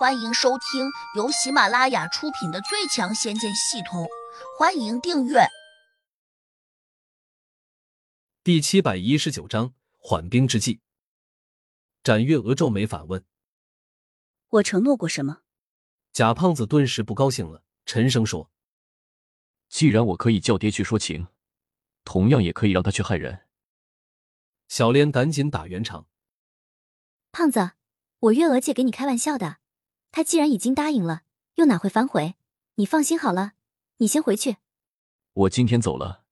欢迎收听由喜马拉雅出品的《最强仙剑系统》，欢迎订阅。第七百一十九章缓兵之计。展月娥皱眉反问：“我承诺过什么？”贾胖子顿时不高兴了，沉声说：“既然我可以叫爹去说情，同样也可以让他去害人。”小莲赶紧打圆场：“胖子，我月娥姐给你开玩笑的。”他既然已经答应了，又哪会反悔？你放心好了，你先回去。我今天走了，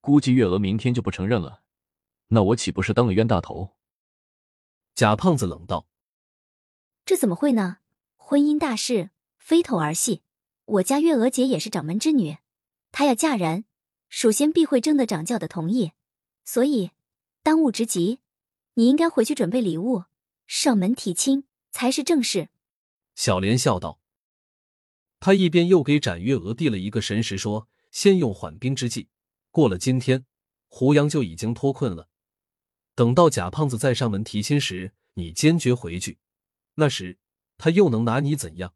估计月娥明天就不承认了，那我岂不是当了冤大头？贾胖子冷道：“这怎么会呢？婚姻大事非头儿戏，我家月娥姐也是掌门之女，她要嫁人，首先必会征得掌教的同意，所以当务之急，你应该回去准备礼物，上门提亲才是正事。”小莲笑道：“他一边又给展月娥递了一个神石，说：‘先用缓兵之计，过了今天，胡杨就已经脱困了。等到贾胖子再上门提亲时，你坚决回去，那时他又能拿你怎样？’”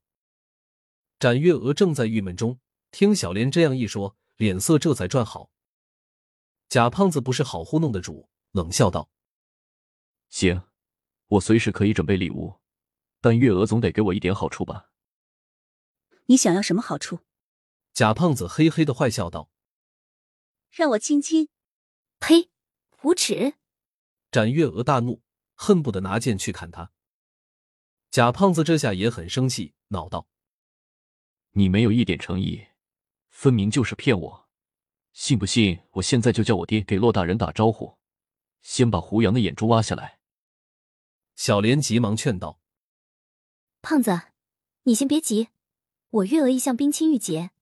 展月娥正在郁闷中，听小莲这样一说，脸色这才转好。贾胖子不是好糊弄的主，冷笑道：“行，我随时可以准备礼物。”但月娥总得给我一点好处吧？你想要什么好处？贾胖子嘿嘿的坏笑道：“让我亲亲！”呸！无耻！展月娥大怒，恨不得拿剑去砍他。贾胖子这下也很生气，恼道：“你没有一点诚意，分明就是骗我！信不信我现在就叫我爹给骆大人打招呼，先把胡杨的眼珠挖下来？”小莲急忙劝道。胖子，你先别急，我月娥一向冰清玉洁，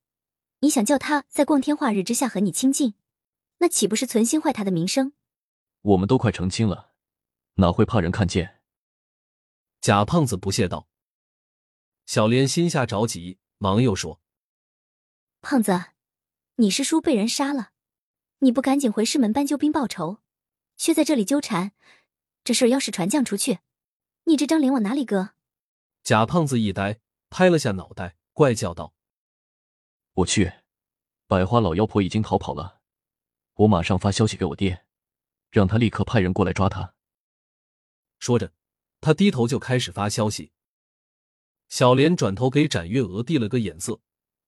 你想叫她在光天化日之下和你亲近，那岂不是存心坏她的名声？我们都快成亲了，哪会怕人看见？贾胖子不屑道。小莲心下着急，忙又说：“胖子，你师叔被人杀了，你不赶紧回师门搬救兵报仇，却在这里纠缠，这事儿要是传将出去，你这张脸往哪里搁？”贾胖子一呆，拍了下脑袋，怪叫道：“我去，百花老妖婆已经逃跑了，我马上发消息给我爹，让他立刻派人过来抓他。”说着，他低头就开始发消息。小莲转头给展月娥递了个眼色，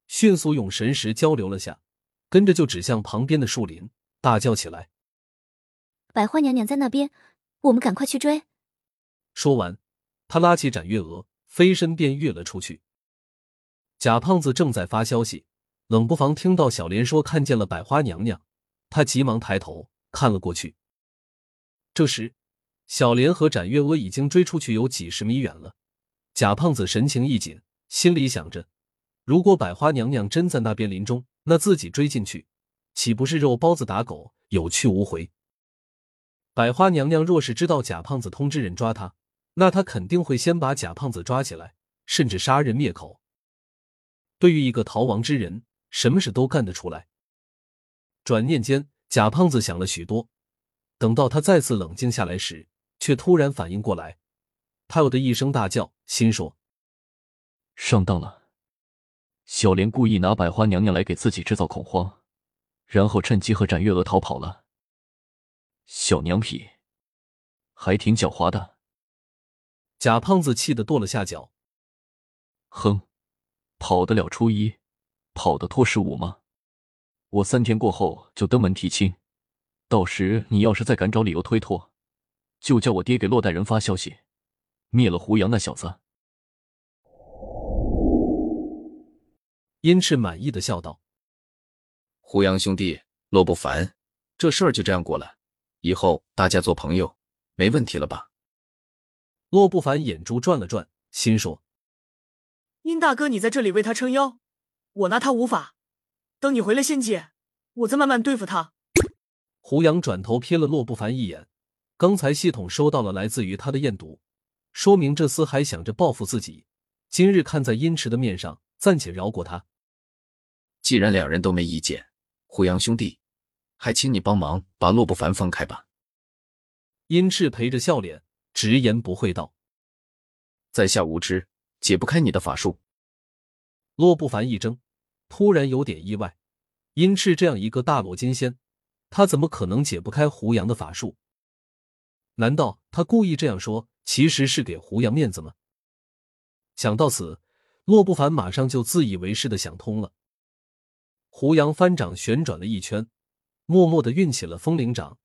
迅速用神识交流了下，跟着就指向旁边的树林，大叫起来：“百花娘娘在那边，我们赶快去追！”说完，他拉起展月娥。飞身便跃了出去。贾胖子正在发消息，冷不防听到小莲说看见了百花娘娘，他急忙抬头看了过去。这时，小莲和展月娥已经追出去有几十米远了。贾胖子神情一紧，心里想着：如果百花娘娘真在那边林中，那自己追进去，岂不是肉包子打狗，有去无回？百花娘娘若是知道贾胖子通知人抓他，那他肯定会先把贾胖子抓起来，甚至杀人灭口。对于一个逃亡之人，什么事都干得出来。转念间，贾胖子想了许多，等到他再次冷静下来时，却突然反应过来，他有的一声大叫，心说：“上当了！小莲故意拿百花娘娘来给自己制造恐慌，然后趁机和展月娥逃跑了。小娘痞，还挺狡猾的。”贾胖子气得跺了下脚，哼，跑得了初一，跑得脱十五吗？我三天过后就登门提亲，到时你要是再敢找理由推脱，就叫我爹给洛大人发消息，灭了胡杨那小子。殷赤满意的笑道：“胡杨兄弟，洛不凡，这事儿就这样过了，以后大家做朋友，没问题了吧？”洛不凡眼珠转了转，心说：“殷大哥，你在这里为他撑腰，我拿他无法。等你回了仙界，我再慢慢对付他。”胡杨转头瞥了洛不凡一眼，刚才系统收到了来自于他的验毒，说明这厮还想着报复自己。今日看在殷池的面上，暂且饶过他。既然两人都没意见，胡杨兄弟，还请你帮忙把洛不凡放开吧。殷赤陪着笑脸。直言不讳道：“在下无知，解不开你的法术。洛不凡一怔，突然有点意外。殷赤这样一个大罗金仙，他怎么可能解不开胡杨的法术？难道他故意这样说，其实是给胡杨面子吗？想到此，洛不凡马上就自以为是的想通了。胡杨翻掌旋转了一圈，默默的运起了风铃掌，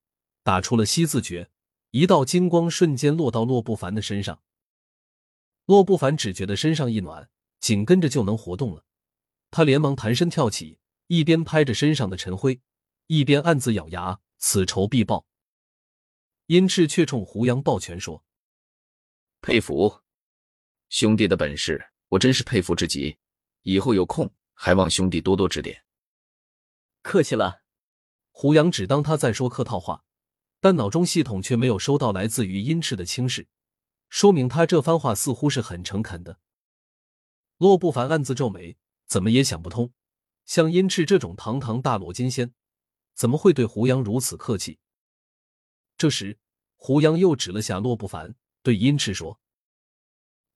打出了西字诀，一道金光瞬间落到洛不凡的身上。洛不凡只觉得身上一暖，紧跟着就能活动了，他连忙弹身跳起。一边拍着身上的尘灰，一边暗自咬牙，此仇必报。殷赤却冲胡杨抱拳说：“佩服兄弟的本事，我真是佩服至极。以后有空，还望兄弟多多指点。”客气了。胡杨只当他在说客套话，但脑中系统却没有收到来自于殷赤的轻视，说明他这番话似乎是很诚恳的。洛不凡暗自皱眉，怎么也想不通。像殷赤这种堂堂大罗金仙，怎么会对胡杨如此客气？这时，胡杨又指了下洛不凡，对殷赤说：“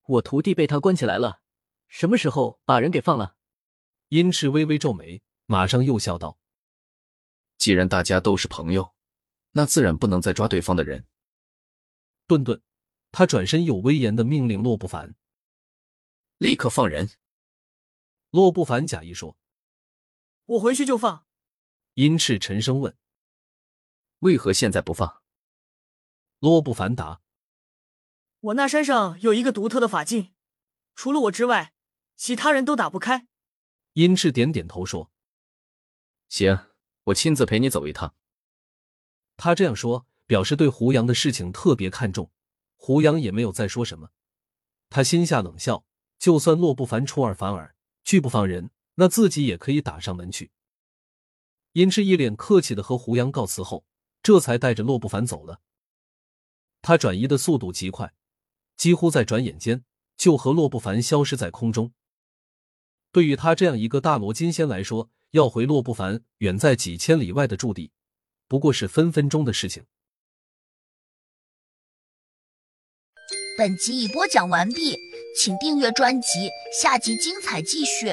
我徒弟被他关起来了，什么时候把人给放了？”殷赤微微皱眉，马上又笑道：“既然大家都是朋友，那自然不能再抓对方的人。”顿顿，他转身又威严的命令洛不凡：“立刻放人！”洛不凡假意说。我回去就放。殷赤沉声问：“为何现在不放？”洛不凡答：“我那山上有一个独特的法镜，除了我之外，其他人都打不开。”殷赤点点头说：“行，我亲自陪你走一趟。”他这样说，表示对胡杨的事情特别看重。胡杨也没有再说什么，他心下冷笑：就算洛不凡出尔反尔，拒不放人。那自己也可以打上门去。殷赤一脸客气的和胡杨告辞后，这才带着洛不凡走了。他转移的速度极快，几乎在转眼间就和洛不凡消失在空中。对于他这样一个大罗金仙来说，要回洛不凡远在几千里外的驻地，不过是分分钟的事情。本集已播讲完毕，请订阅专辑，下集精彩继续。